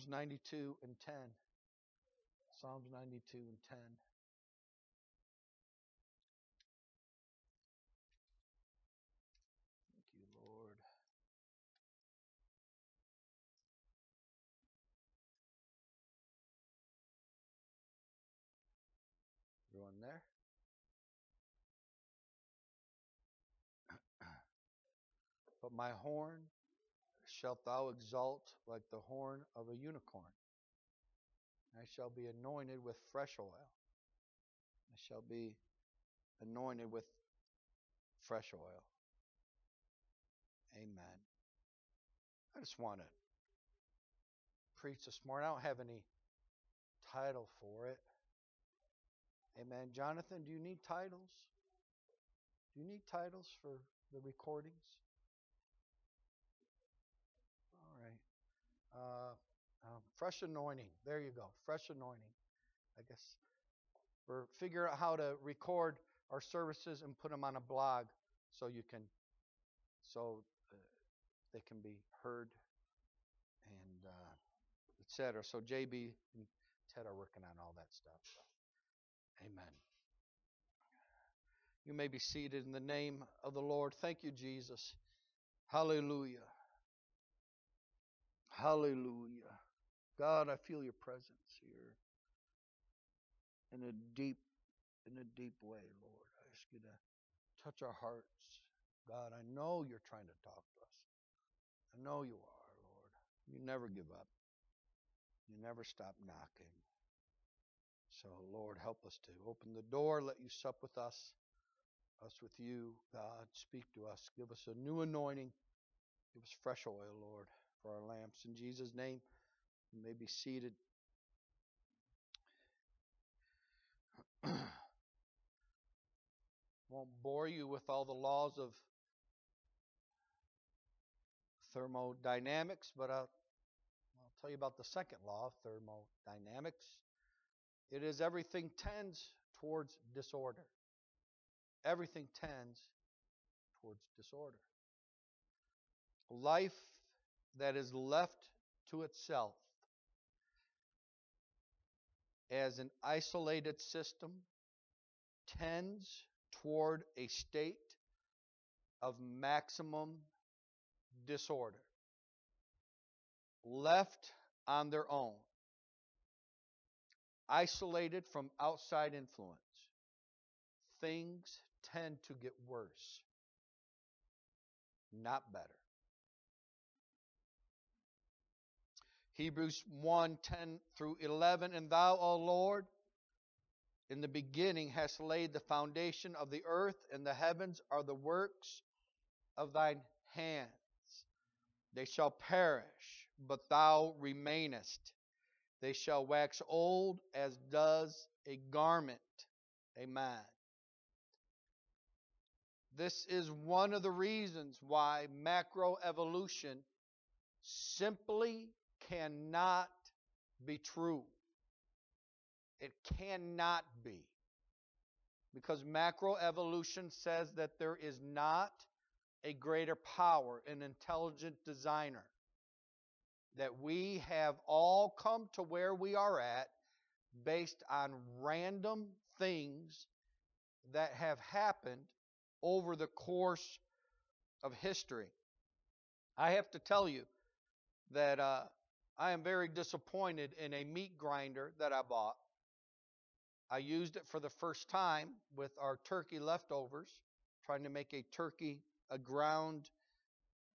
Psalms 92 and 10. Psalms 92 and 10. Thank you, Lord. Everyone there? But my horn shalt thou exalt like the horn of a unicorn. I shall be anointed with fresh oil. I shall be anointed with fresh oil. Amen. I just want to preach this morning. I don't have any title for it. Amen. Jonathan, do you need titles? Do you need titles for the recordings? Uh, um, fresh anointing. There you go. Fresh anointing. I guess we're figuring out how to record our services and put them on a blog so you can, so uh, they can be heard and uh, etc. So JB and Ted are working on all that stuff. Amen. You may be seated in the name of the Lord. Thank you, Jesus. Hallelujah. Hallelujah. God, I feel your presence here in a deep, in a deep way, Lord. I ask you to touch our hearts. God, I know you're trying to talk to us. I know you are, Lord. You never give up. You never stop knocking. So, Lord, help us to open the door, let you sup with us, us with you. God, speak to us. Give us a new anointing. Give us fresh oil, Lord for our lamps. In Jesus' name, you may be seated. Won't bore you with all the laws of thermodynamics, but I'll, I'll tell you about the second law of thermodynamics. It is everything tends towards disorder. Everything tends towards disorder. Life that is left to itself as an isolated system tends toward a state of maximum disorder. Left on their own, isolated from outside influence, things tend to get worse, not better. Hebrews 1 10 through 11. And thou, O Lord, in the beginning hast laid the foundation of the earth, and the heavens are the works of thine hands. They shall perish, but thou remainest. They shall wax old as does a garment. Amen. This is one of the reasons why macroevolution simply cannot be true. It cannot be. Because macroevolution says that there is not a greater power, an intelligent designer. That we have all come to where we are at based on random things that have happened over the course of history. I have to tell you that uh, I am very disappointed in a meat grinder that I bought. I used it for the first time with our turkey leftovers, trying to make a turkey, a ground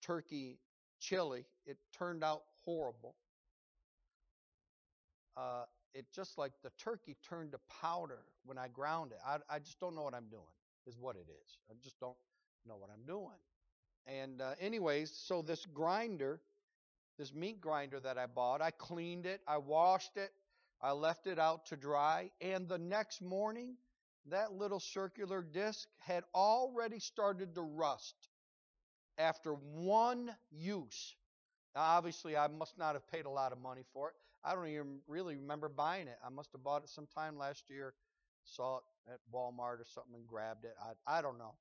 turkey chili. It turned out horrible. Uh, it just like the turkey turned to powder when I ground it. I, I just don't know what I'm doing, is what it is. I just don't know what I'm doing. And, uh, anyways, so this grinder this meat grinder that I bought. I cleaned it, I washed it, I left it out to dry, and the next morning, that little circular disc had already started to rust after one use. Now, obviously, I must not have paid a lot of money for it. I don't even really remember buying it. I must have bought it sometime last year, saw it at Walmart or something, and grabbed it. I, I don't know,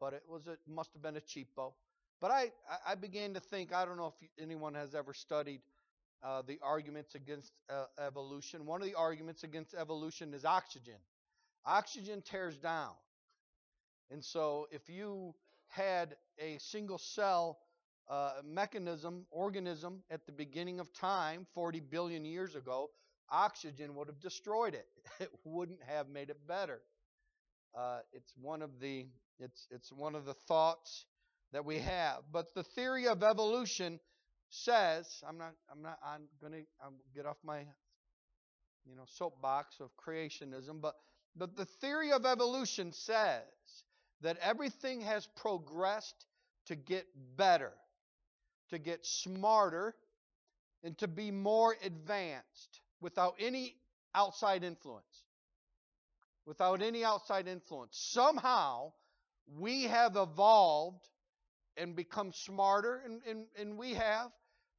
but it was it must have been a cheapo. But I, I began to think, I don't know if anyone has ever studied uh, the arguments against uh, evolution. One of the arguments against evolution is oxygen. Oxygen tears down. And so if you had a single cell uh, mechanism, organism at the beginning of time, 40 billion years ago, oxygen would have destroyed it. It wouldn't have made it better. Uh, it's one of the it's it's one of the thoughts that we have. But the theory of evolution says, I'm not I'm not I'm gonna get off my you know soapbox of creationism, but but the theory of evolution says that everything has progressed to get better, to get smarter, and to be more advanced without any outside influence. Without any outside influence. Somehow, we have evolved and become smarter, and, and, and we have.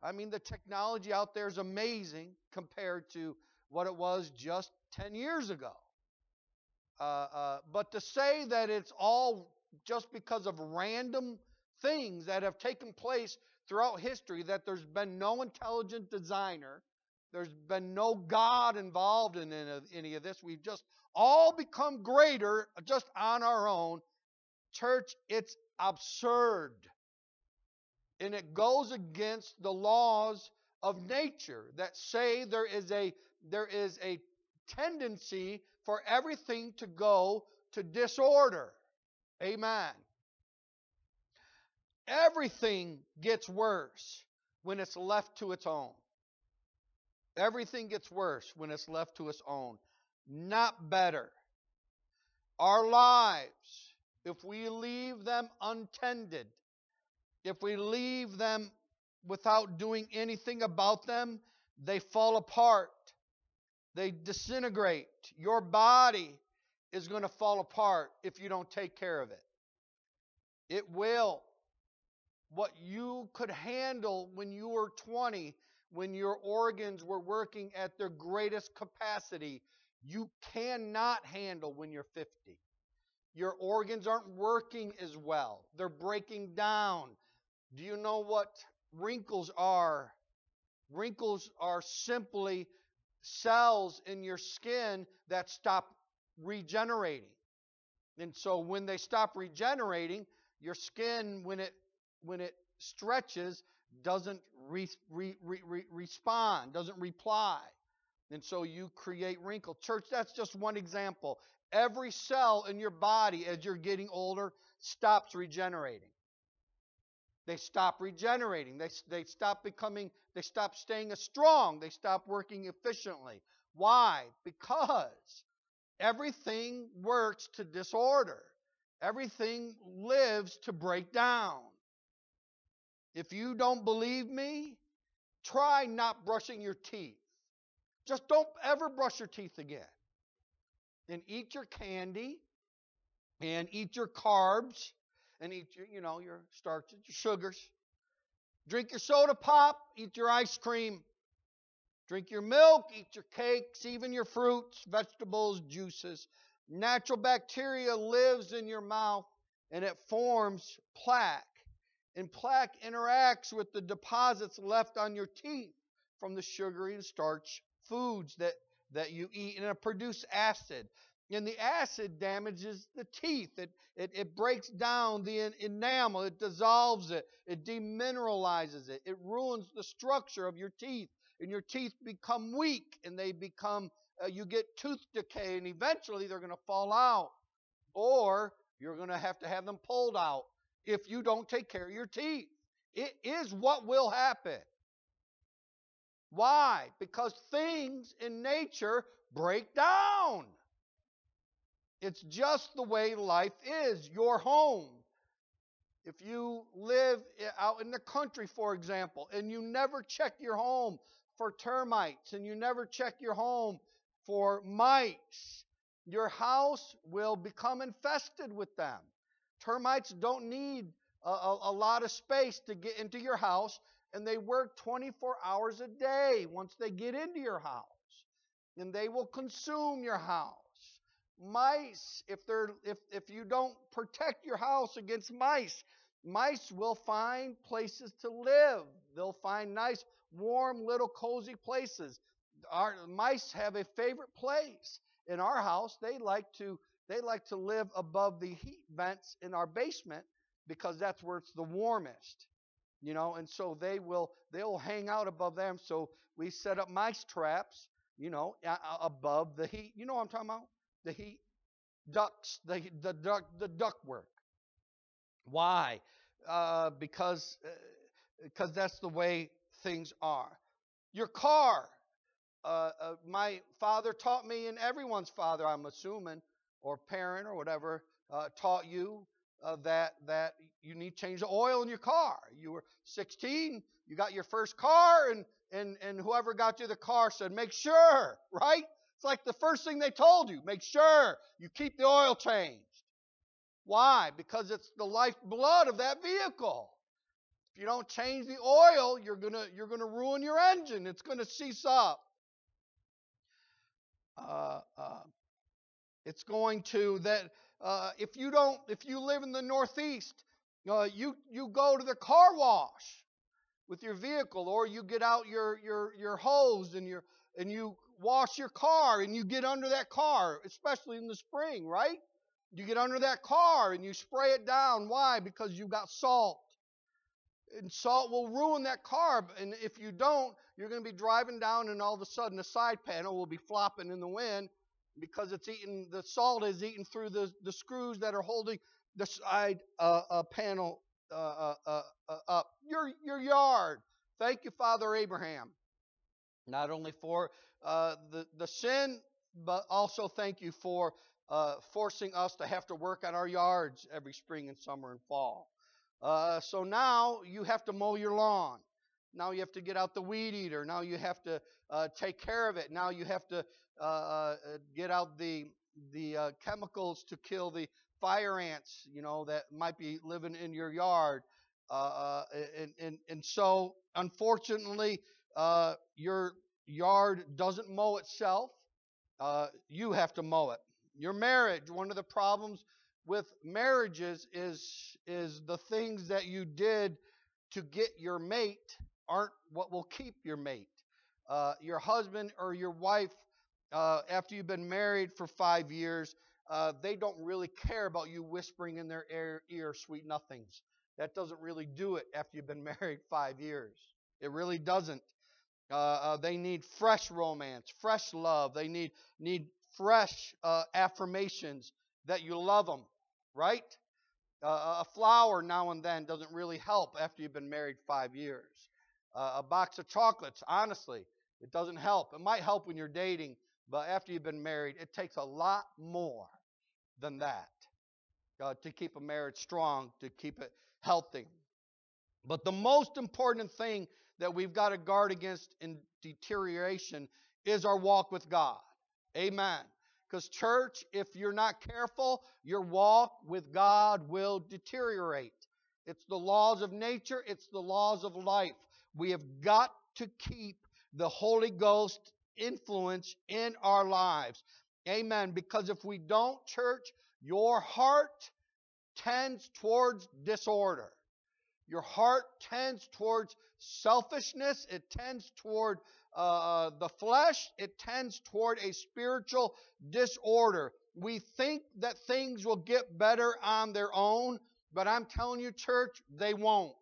I mean, the technology out there is amazing compared to what it was just 10 years ago. Uh, uh, but to say that it's all just because of random things that have taken place throughout history, that there's been no intelligent designer, there's been no God involved in any of this, we've just all become greater just on our own. Church, it's absurd. And it goes against the laws of nature that say there is a there is a tendency for everything to go to disorder. Amen. Everything gets worse when it's left to its own. Everything gets worse when it's left to its own, not better. Our lives, if we leave them untended, if we leave them without doing anything about them, they fall apart. They disintegrate. Your body is going to fall apart if you don't take care of it. It will. What you could handle when you were 20, when your organs were working at their greatest capacity, you cannot handle when you're 50. Your organs aren't working as well, they're breaking down. Do you know what wrinkles are? Wrinkles are simply cells in your skin that stop regenerating. And so when they stop regenerating, your skin, when it when it stretches, doesn't re, re, re, respond, doesn't reply. And so you create wrinkle. Church, that's just one example. Every cell in your body as you're getting older stops regenerating. They stop regenerating. They, they stop becoming, they stop staying strong. They stop working efficiently. Why? Because everything works to disorder. Everything lives to break down. If you don't believe me, try not brushing your teeth. Just don't ever brush your teeth again. And eat your candy and eat your carbs and eat your, you know, your starches, your sugars. Drink your soda pop, eat your ice cream. Drink your milk, eat your cakes, even your fruits, vegetables, juices. Natural bacteria lives in your mouth and it forms plaque. And plaque interacts with the deposits left on your teeth from the sugary and starch foods that, that you eat, and it produces acid. And the acid damages the teeth. It, it, it breaks down the enamel. It dissolves it. It demineralizes it. It ruins the structure of your teeth. And your teeth become weak and they become, uh, you get tooth decay and eventually they're going to fall out. Or you're going to have to have them pulled out if you don't take care of your teeth. It is what will happen. Why? Because things in nature break down. It's just the way life is. Your home. If you live out in the country, for example, and you never check your home for termites and you never check your home for mice, your house will become infested with them. Termites don't need a, a, a, lot of space to get into your house, and they work 24 hours a day once they get into your house. And they will consume your house. Mice, if they're if if you don't protect your house against mice, mice will find places to live. They'll find nice warm little cozy places. Our mice have a favorite place in our house. They like to they like to live above the heat vents in our basement because that's where it's the warmest. You know, and so they will they'll hang out above them. So we set up mice traps, you know, above the heat. You know what I'm talking about? The heat ducks, the the duck the duck work. Why? Uh, because because uh, that's the way things are. Your car. Uh, uh, my father taught me, and everyone's father, I'm assuming, or parent or whatever, uh, taught you uh, that that you need to change the oil in your car. You were 16, you got your first car, and and and whoever got you the car said, make sure, right? It's like the first thing they told you. Make sure you keep the oil changed. Why? Because it's the lifeblood of that vehicle. If you don't change the oil, you're gonna you're gonna ruin your engine. It's gonna cease up. Uh, uh, it's going to that uh, if you don't if you live in the Northeast, uh, you you go to the car wash with your vehicle, or you get out your your your hose and your and you wash your car and you get under that car, especially in the spring, right? You get under that car and you spray it down. Why? Because you've got salt. And salt will ruin that car. And if you don't, you're going to be driving down and all of a sudden the side panel will be flopping in the wind because it's eating, the salt is eating through the, the screws that are holding the side uh, uh, panel uh, uh, uh up. Your, your yard. Thank you, Father Abraham. Not only for uh, the, the sin, but also thank you for uh, forcing us to have to work on our yards every spring and summer and fall. Uh, so now you have to mow your lawn. Now you have to get out the weed eater. Now you have to uh, take care of it. Now you have to uh, get out the the chemicals to kill the fire ants, you know, that might be living in your yard. and, and, and so, unfortunately, your yard doesn't mow itself. Uh, you have to mow it. Your marriage, one of the problems with marriages is is the things that you did to get your mate aren't what will keep your mate. Uh, your husband or your wife, uh, after you've been married for five years, uh, they don't really care about you whispering in their ear, ear sweet nothings. That doesn't really do it after you've been married five years. It really doesn't. Uh, uh, they need fresh romance, fresh love. They need need fresh uh, affirmations that you love them, right? A flower now and then doesn't really help after you've been married five years. A box of chocolates, honestly, it doesn't help. It might help when you're dating, but after you've been married, it takes a lot more than that uh, to keep a marriage strong, to keep it healthy. But the most important thing that we've got to guard against in deterioration is our walk with God. Amen. Because, church, if you're not careful, your walk with God will deteriorate. It's the laws of nature, it's the laws of life. We have got to keep the Holy Ghost influence in our lives. Amen. Because if we don't, church, your heart tends towards disorder. Your heart tends towards selfishness, it tends toward uh, the flesh, it tends toward a spiritual disorder. We think that things will get better on their own, but I'm telling you, church, they won't.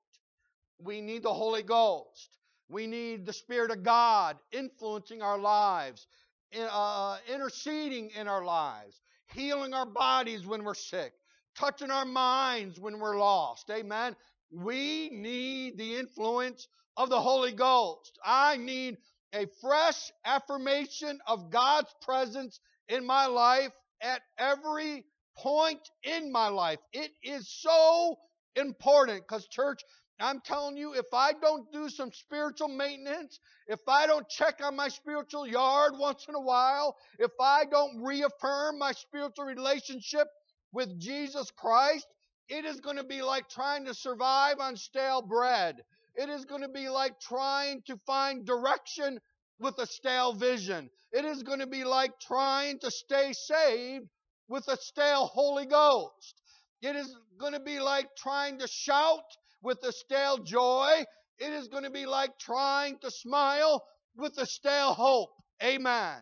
We need the Holy Ghost. We need the Spirit of God influencing our lives, uh, interceding in our lives, healing our bodies when we're sick, touching our minds when we're lost. Amen. We need the influence of the Holy Ghost. I need a fresh affirmation of God's presence in my life at every point in my life. It is so important because, church, I'm telling you, if I don't do some spiritual maintenance, if I don't check on my spiritual yard once in a while, if I don't reaffirm my spiritual relationship with Jesus Christ, it is going to be like trying to survive on stale bread. It is going to be like trying to find direction with a stale vision. It is going to be like trying to stay saved with a stale Holy Ghost. It is going to be like trying to shout with a stale joy. It is going to be like trying to smile with a stale hope. Amen.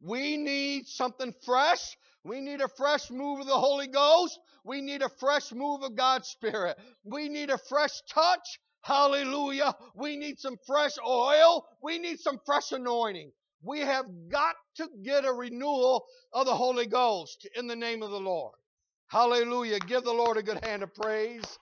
We need something fresh. We need a fresh move of the Holy Ghost. We need a fresh move of God's Spirit. We need a fresh touch. Hallelujah. We need some fresh oil. We need some fresh anointing. We have got to get a renewal of the Holy Ghost in the name of the Lord. Hallelujah. Give the Lord a good hand of praise.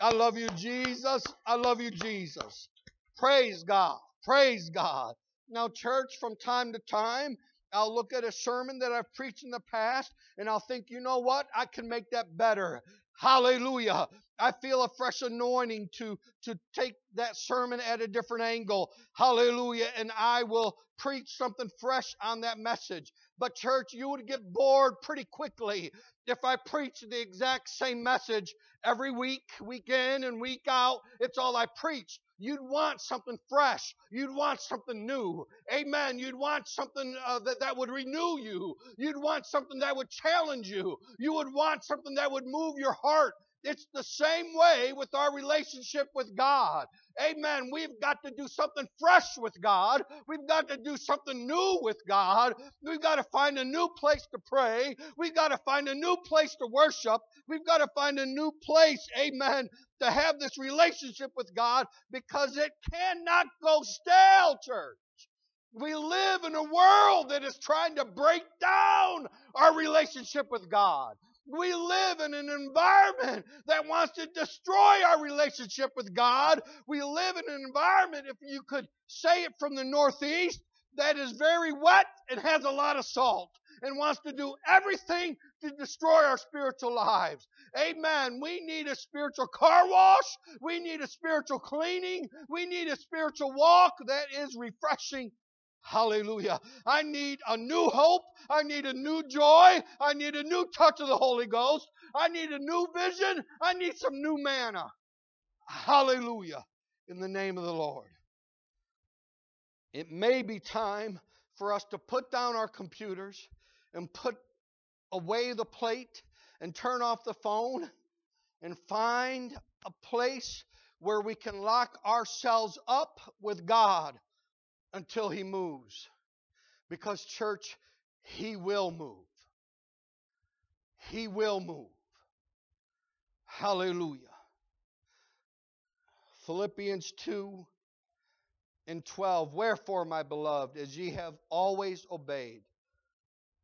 I love you, Jesus. I love you, Jesus. Praise God. Praise God. Now, church, from time to time, I'll look at a sermon that I've preached in the past and I'll think, you know what? I can make that better. Hallelujah. I feel a fresh anointing to, to take that sermon at a different angle. Hallelujah. And I will preach something fresh on that message. But, church, you would get bored pretty quickly if I preached the exact same message every week, week in and week out. It's all I preach. You'd want something fresh. You'd want something new. Amen. You'd want something uh, that, that would renew you. You'd want something that would challenge you. You would want something that would move your heart. It's the same way with our relationship with God. Amen. We've got to do something fresh with God. We've got to do something new with God. We've got to find a new place to pray. We've got to find a new place to worship. We've got to find a new place, amen, to have this relationship with God because it cannot go stale, church. We live in a world that is trying to break down our relationship with God. We live in an environment that wants to destroy our relationship with God. We live in an environment, if you could say it from the Northeast, that is very wet and has a lot of salt and wants to do everything to destroy our spiritual lives. Amen. We need a spiritual car wash. We need a spiritual cleaning. We need a spiritual walk that is refreshing Hallelujah. I need a new hope. I need a new joy. I need a new touch of the Holy Ghost. I need a new vision. I need some new manna. Hallelujah. In the name of the Lord. It may be time for us to put down our computers and put away the plate and turn off the phone and find a place where we can lock ourselves up with God until he moves. Because, church, he will move. He will move. Hallelujah. Philippians 2 and 12. Wherefore, my beloved, as ye have always obeyed,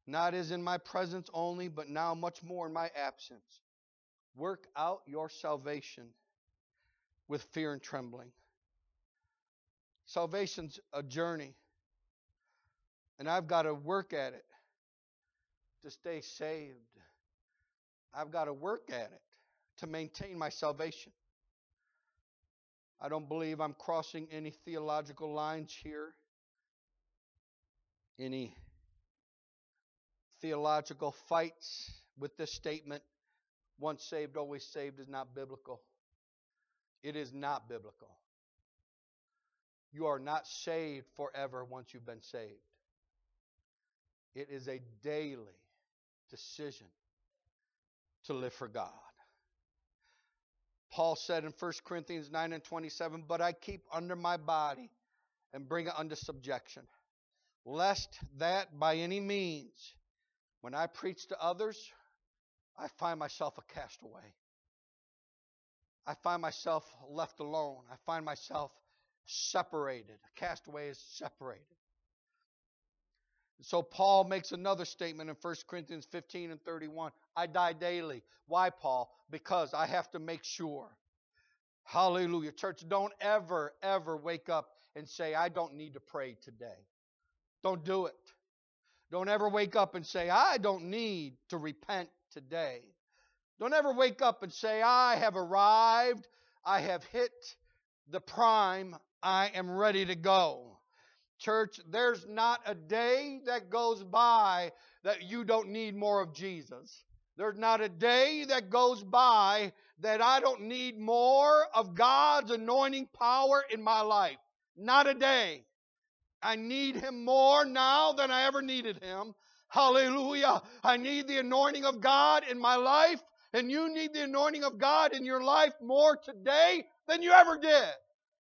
not as in my presence only, but now much more in my absence, work out your salvation with fear and trembling. Salvation's a journey. And I've got to work at it to stay saved. I've got to work at it to maintain my salvation. I don't believe I'm crossing any theological lines here, any theological fights with this statement once saved, always saved is not biblical. It is not biblical. You are not saved forever once you've been saved. It is a daily decision to live for God. Paul said in 1 Corinthians 9 and 27, But I keep under my body and bring it under subjection, lest that by any means, when I preach to others, I find myself a castaway. I find myself left alone. I find myself separated. A castaway is separated. So Paul makes another statement in 1 Corinthians 15 and 31. I die daily. Why, Paul? Because I have to make sure. Hallelujah. Church, don't ever, ever wake up and say, I don't need to pray today. Don't do it. Don't ever wake up and say, I don't need to repent today. Don't ever wake up and say, I have arrived. I have hit the prime I am ready to go. Church, there's not a day that goes by that you don't need more of Jesus. There's not a day that goes by that I don't need more of God's anointing power in my life. Not a day. I need Him more now than I ever needed Him. Hallelujah. I need the anointing of God in my life, and you need the anointing of God in your life more today than you ever did.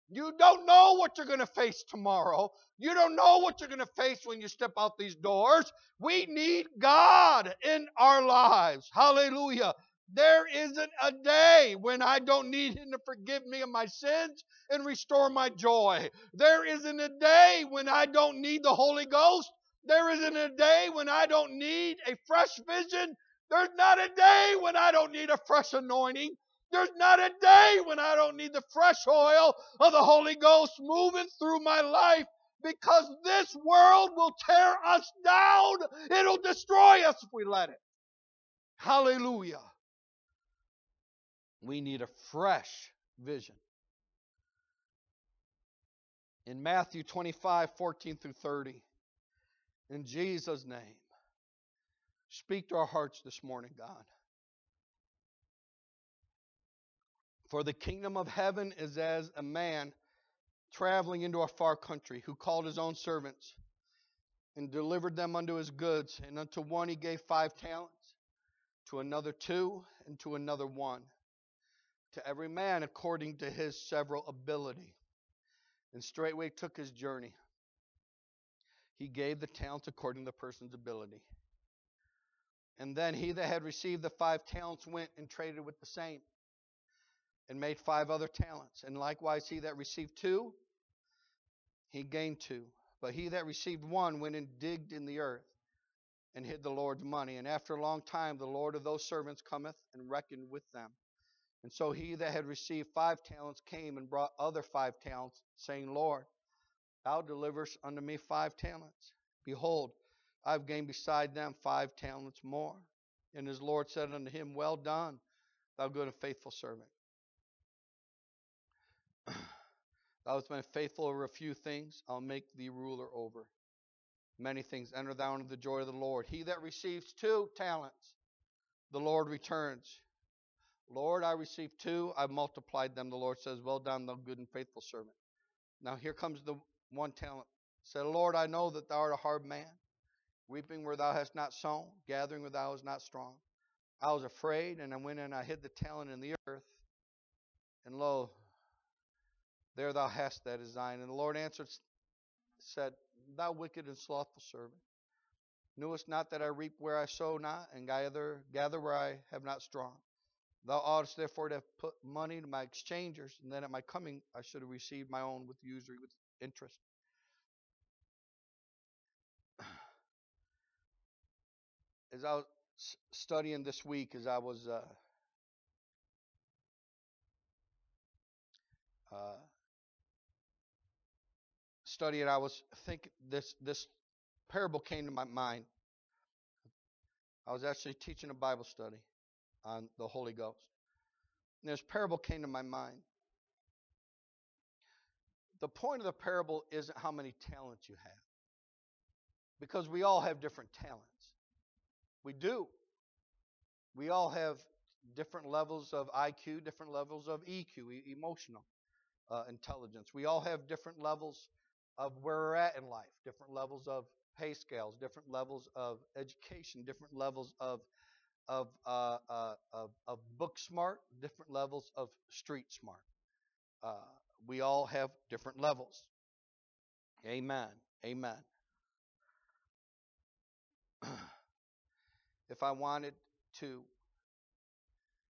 You don't know what you're going to face tomorrow. You don't know what you're going to face when you step out these doors. We need God in our lives. Hallelujah. There isn't a day when I don't need Him to forgive me of my sins and restore my joy. There isn't a day when I don't need the Holy Ghost. There isn't a day when I don't need a fresh vision. There's not a day when I don't need a fresh anointing. There's not a day when I don't need the fresh oil of the Holy Ghost moving through my life because this world will tear us down. It'll destroy us if we let it. Hallelujah. We need a fresh vision. In Matthew 25, 14 through 30, in Jesus' name, speak to our hearts this morning, God. For the kingdom of heaven is as a man traveling into a far country who called his own servants and delivered them unto his goods. And unto one he gave five talents, to another two, and to another one. To every man according to his several ability. And straightway took his journey. He gave the talents according to the person's ability. And then he that had received the five talents went and traded with the same and made five other talents. And likewise, he that received two, he gained two. But he that received one went and digged in the earth and hid the Lord's money. And after a long time, the Lord of those servants cometh and reckoned with them. And so he that had received five talents came and brought other five talents, saying, Lord, thou deliverest unto me five talents. Behold, I've gained beside them five talents more. And his Lord said unto him, Well done, thou good and faithful servant. Thou hast been faithful over a few things, I'll make thee ruler over many things. Enter thou into the joy of the Lord. He that receives two talents, the Lord returns. Lord, I received two, I've multiplied them. The Lord says, Well done, thou good and faithful servant. Now here comes the one talent. Said, Lord, I know that thou art a hard man, reaping where thou hast not sown, gathering where thou hast not strong. I was afraid, and I went and I hid the talent in the earth. And lo, there thou hast that design. And the Lord answered, said, Thou wicked and slothful servant, knewest not that I reap where I sow not, and gather, gather where I have not strong. Thou oughtest therefore to have put money to my exchangers, and then at my coming I should have received my own with usury, with interest. As I was studying this week, as I was uh, uh, studying, I was thinking this this parable came to my mind. I was actually teaching a Bible study on the Holy Ghost. And this parable came to my mind. The point of the parable isn't how many talents you have. Because we all have different talents. We do. We all have different levels of IQ, different levels of EQ, emotional uh, intelligence. We all have different levels of where we're at in life, different levels of pay scales, different levels of education, different levels of of, uh, uh, of, of book smart, different levels of street smart. Uh, we all have different levels. Amen. Amen. if I wanted to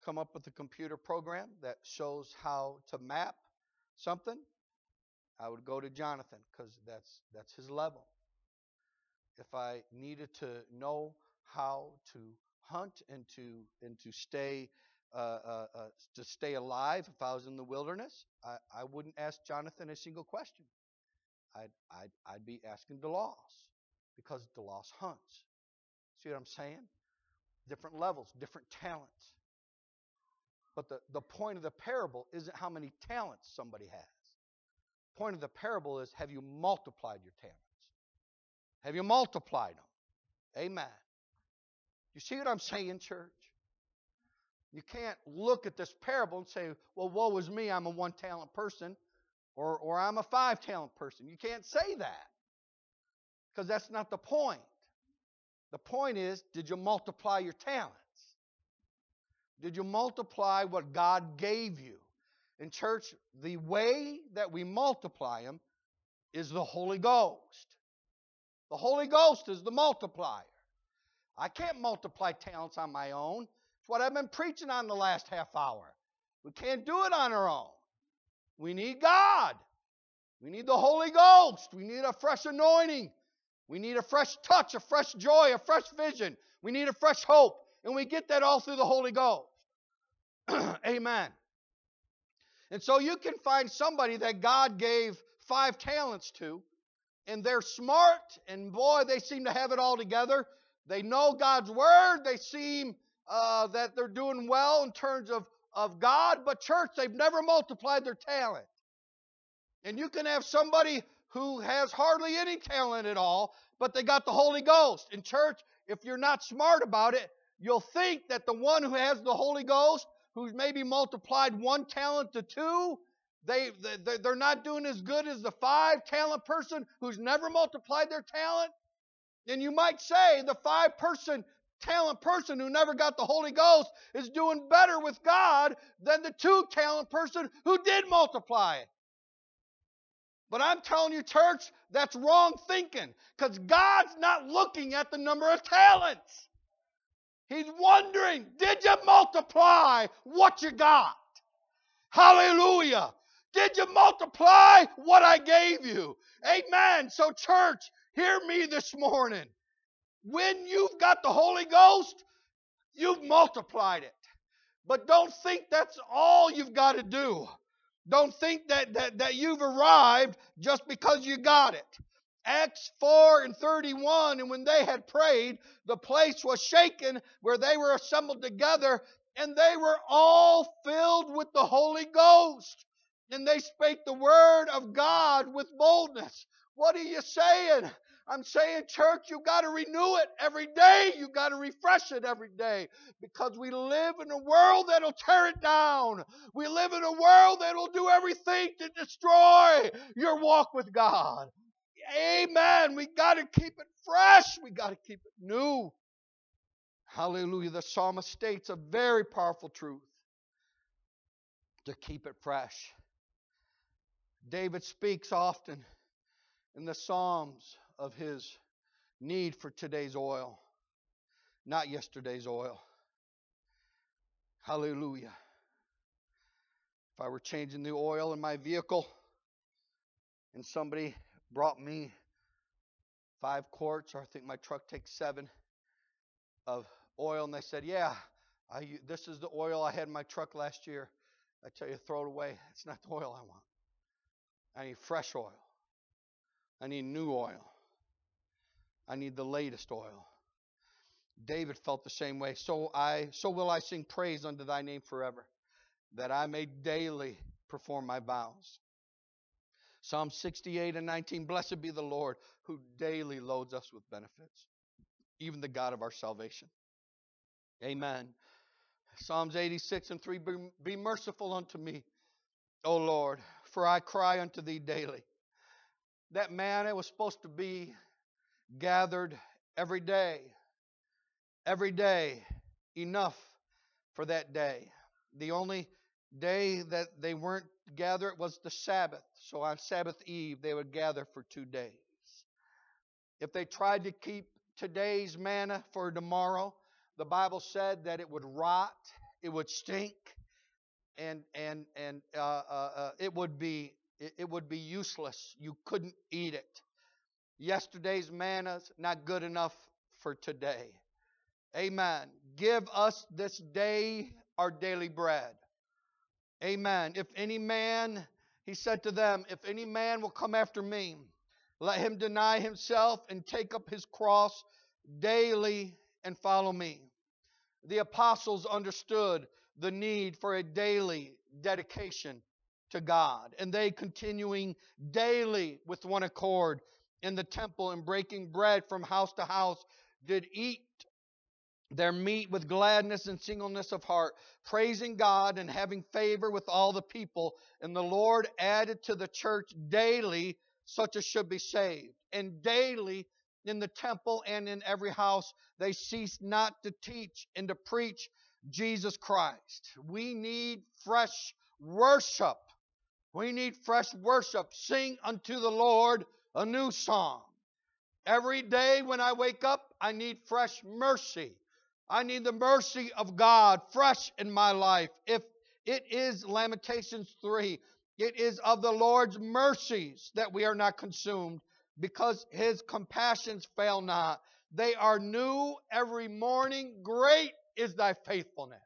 come up with a computer program that shows how to map something, I would go to Jonathan because that's that's his level. If I needed to know how to hunt and to and to stay uh, uh, uh, to stay alive, if I was in the wilderness, I, I wouldn't ask Jonathan a single question. I'd I'd I'd be asking DeLoss because DeLoss hunts. See what I'm saying? Different levels, different talents. But the, the point of the parable isn't how many talents somebody has point of the parable is have you multiplied your talents? Have you multiplied them? Amen. You see what I'm saying, church? You can't look at this parable and say, well, woe is me, I'm a one talent person, or, or I'm a five talent person. You can't say that because that's not the point. The point is, did you multiply your talents? Did you multiply what God gave you? In church, the way that we multiply them is the Holy Ghost. The Holy Ghost is the multiplier. I can't multiply talents on my own. It's what I've been preaching on the last half hour. We can't do it on our own. We need God. We need the Holy Ghost. We need a fresh anointing. We need a fresh touch, a fresh joy, a fresh vision. We need a fresh hope. And we get that all through the Holy Ghost. Amen. And so you can find somebody that God gave five talents to, and they're smart, and boy, they seem to have it all together. They know God's word. They seem uh, that they're doing well in terms of, of God, but church, they've never multiplied their talent. And you can have somebody who has hardly any talent at all, but they got the Holy Ghost. In church, if you're not smart about it, you'll think that the one who has the Holy Ghost, who's maybe multiplied one talent to two, they, they, they're not doing as good as the five talent person who's never multiplied their talent. And you might say the five person talent person who never got the Holy Ghost is doing better with God than the two talent person who did multiply it. But I'm telling you, church, that's wrong thinking because God's not looking at the number of talents. He's wondering, did you multiply what you got? Hallelujah. Did you multiply what I gave you? Amen. So, church, hear me this morning. When you've got the Holy Ghost, you've multiplied it. But don't think that's all you've got to do. Don't think that, that, that you've arrived just because you got it. Acts 4 and 31, and when they had prayed, the place was shaken where they were assembled together, and they were all filled with the Holy Ghost. And they spake the word of God with boldness. What are you saying? I'm saying, church, you've got to renew it every day. You've got to refresh it every day because we live in a world that'll tear it down. We live in a world that'll do everything to destroy your walk with God. Amen. We got to keep it fresh. We got to keep it new. Hallelujah. The psalmist states a very powerful truth to keep it fresh. David speaks often in the Psalms of his need for today's oil, not yesterday's oil. Hallelujah. If I were changing the oil in my vehicle and somebody brought me five quarts, or I think my truck takes seven, of oil, and they said, Yeah, I, this is the oil I had in my truck last year. I tell you, throw it away. It's not the oil I want. I need fresh oil. I need new oil. I need the latest oil. David felt the same way. So I so will I sing praise unto thy name forever, that I may daily perform my vows. Psalm 68 and 19 Blessed be the Lord who daily loads us with benefits, even the God of our salvation. Amen. Psalms 86 and 3 Be, be merciful unto me, O Lord, for I cry unto thee daily. That man manna was supposed to be gathered every day. Every day, enough for that day. The only day that they weren't gathered was the Sabbath. So on Sabbath Eve, they would gather for two days. If they tried to keep today's manna for tomorrow, the Bible said that it would rot, it would stink, and and and uh, uh, uh, it would be it, it would be useless. You couldn't eat it. Yesterday's manna's not good enough for today. Amen. Give us this day our daily bread. Amen. If any man, he said to them, if any man will come after me, let him deny himself and take up his cross daily and follow me. The apostles understood the need for a daily dedication to God, and they continuing daily with one accord in the temple and breaking bread from house to house did eat their meat with gladness and singleness of heart, praising God and having favor with all the people. And the Lord added to the church daily such as should be saved. And daily in the temple and in every house they ceased not to teach and to preach Jesus Christ. We need fresh worship. We need fresh worship. Sing unto the Lord a new song. Every day when I wake up, I need fresh mercy. I need the mercy of God fresh in my life. If it is Lamentations 3, it is of the Lord's mercies that we are not consumed because his compassions fail not. They are new every morning. Great is thy faithfulness.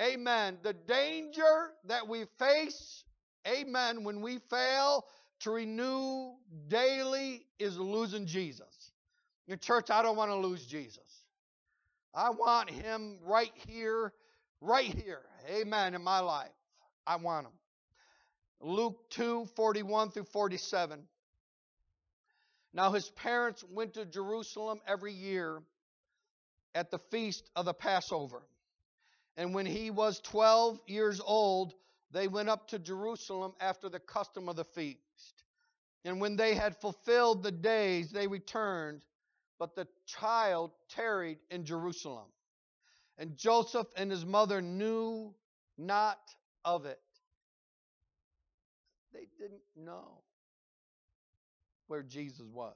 Amen. The danger that we face, amen, when we fail to renew daily is losing Jesus. Your church, I don't want to lose Jesus. I want him right here, right here. Amen. In my life. I want him. Luke 2 41 through 47. Now his parents went to Jerusalem every year at the feast of the Passover. And when he was 12 years old, they went up to Jerusalem after the custom of the feast. And when they had fulfilled the days, they returned, but the child tarried in Jerusalem. And Joseph and his mother knew not of it. They didn't know where Jesus was.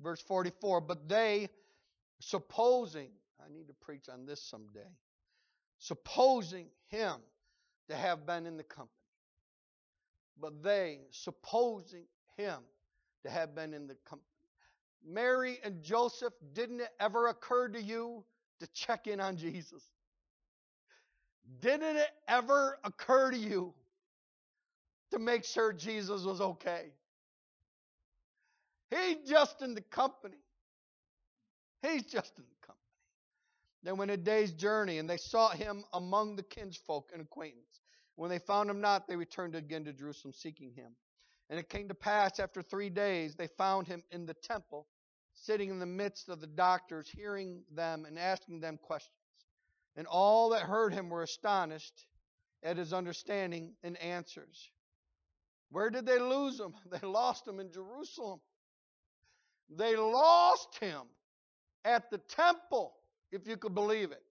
Verse 44 But they, supposing, I need to preach on this someday, supposing him to have been in the company. But they, supposing him to have been in the company. Mary and Joseph, didn't it ever occur to you to check in on Jesus? Didn't it ever occur to you to make sure Jesus was okay? He's just in the company. He's just in the company. They went a day's journey and they sought him among the kinsfolk and acquaintance. When they found him not, they returned again to Jerusalem seeking him. And it came to pass after three days, they found him in the temple, sitting in the midst of the doctors, hearing them and asking them questions. And all that heard him were astonished at his understanding and answers. Where did they lose him? They lost him in Jerusalem. They lost him at the temple, if you could believe it.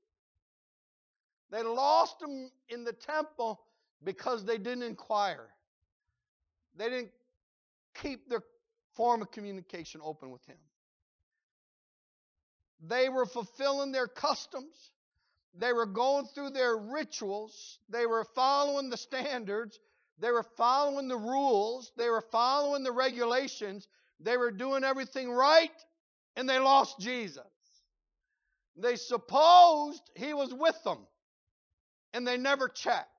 They lost him in the temple because they didn't inquire. They didn't keep their form of communication open with him. They were fulfilling their customs. They were going through their rituals. They were following the standards. They were following the rules. They were following the regulations. They were doing everything right, and they lost Jesus. They supposed he was with them, and they never checked.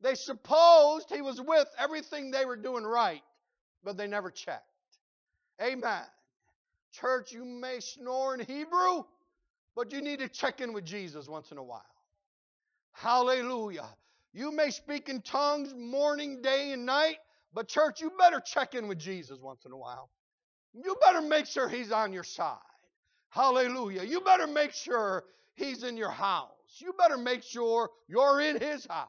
They supposed he was with everything they were doing right, but they never checked. Amen. Church, you may snore in Hebrew, but you need to check in with Jesus once in a while. Hallelujah. You may speak in tongues morning, day, and night, but, church, you better check in with Jesus once in a while. You better make sure He's on your side. Hallelujah. You better make sure He's in your house. You better make sure you're in His house.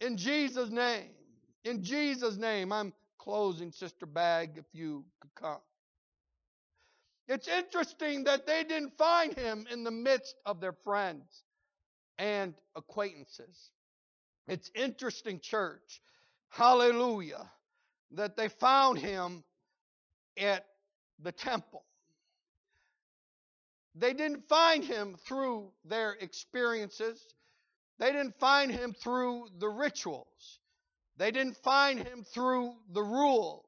In Jesus' name. In Jesus' name. I'm closing, Sister Bag, if you could come. It's interesting that they didn't find him in the midst of their friends and acquaintances. It's interesting, church, Hallelujah. That they found him at the temple. They didn't find him through their experiences. They didn't find him through the rituals. They didn't find him through the rules.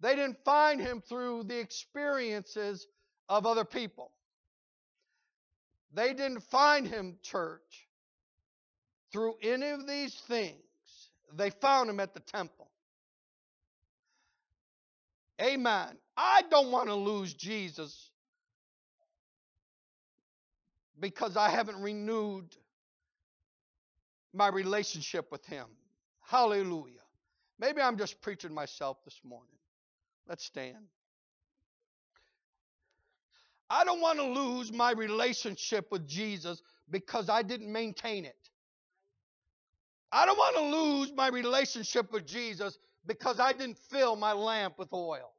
They didn't find him through the experiences of other people. They didn't find him, church, through any of these things. They found him at the temple. Amen. I don't want to lose Jesus because I haven't renewed my relationship with him. Hallelujah. Maybe I'm just preaching myself this morning. Let's stand. I don't want to lose my relationship with Jesus because I didn't maintain it. I don't want to lose my relationship with Jesus because I didn't fill my lamp with oil.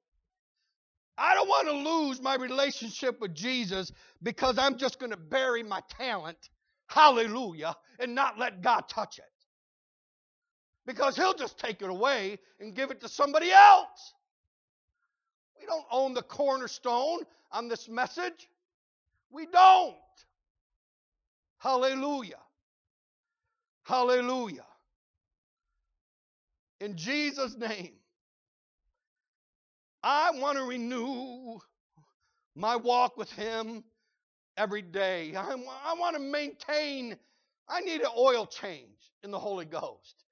I don't want to lose my relationship with Jesus because I'm just going to bury my talent Hallelujah. And not let God touch it. Because He'll just take it away and give it to somebody else. We don't own the cornerstone on this message. We don't. Hallelujah. Hallelujah. In Jesus' name, I want to renew my walk with Him every day. I, I want to maintain, I need an oil change in the Holy Ghost.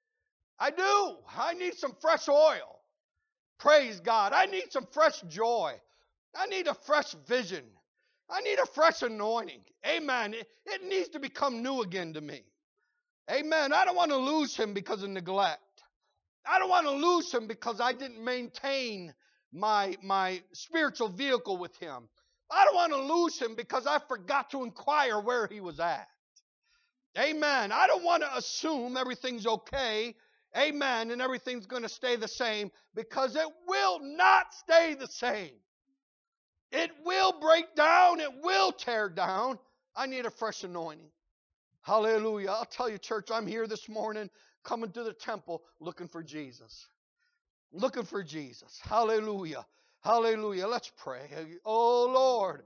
I do. I need some fresh oil. Praise God. I need some fresh joy. I need a fresh vision. I need a fresh anointing. Amen. It, it needs to become new again to me. Amen. I don't want to lose him because of neglect. I don't want to lose him because I didn't maintain my, my spiritual vehicle with him. I don't want to lose him because I forgot to inquire where he was at. Amen. I don't want to assume everything's okay. Amen. And everything's going to stay the same because it will not stay the same. It will break down. It will tear down. I need a fresh anointing. Hallelujah. I'll tell you, church, I'm here this morning coming to the temple looking for Jesus. Looking for Jesus. Hallelujah. Hallelujah. Let's pray. Oh, Lord.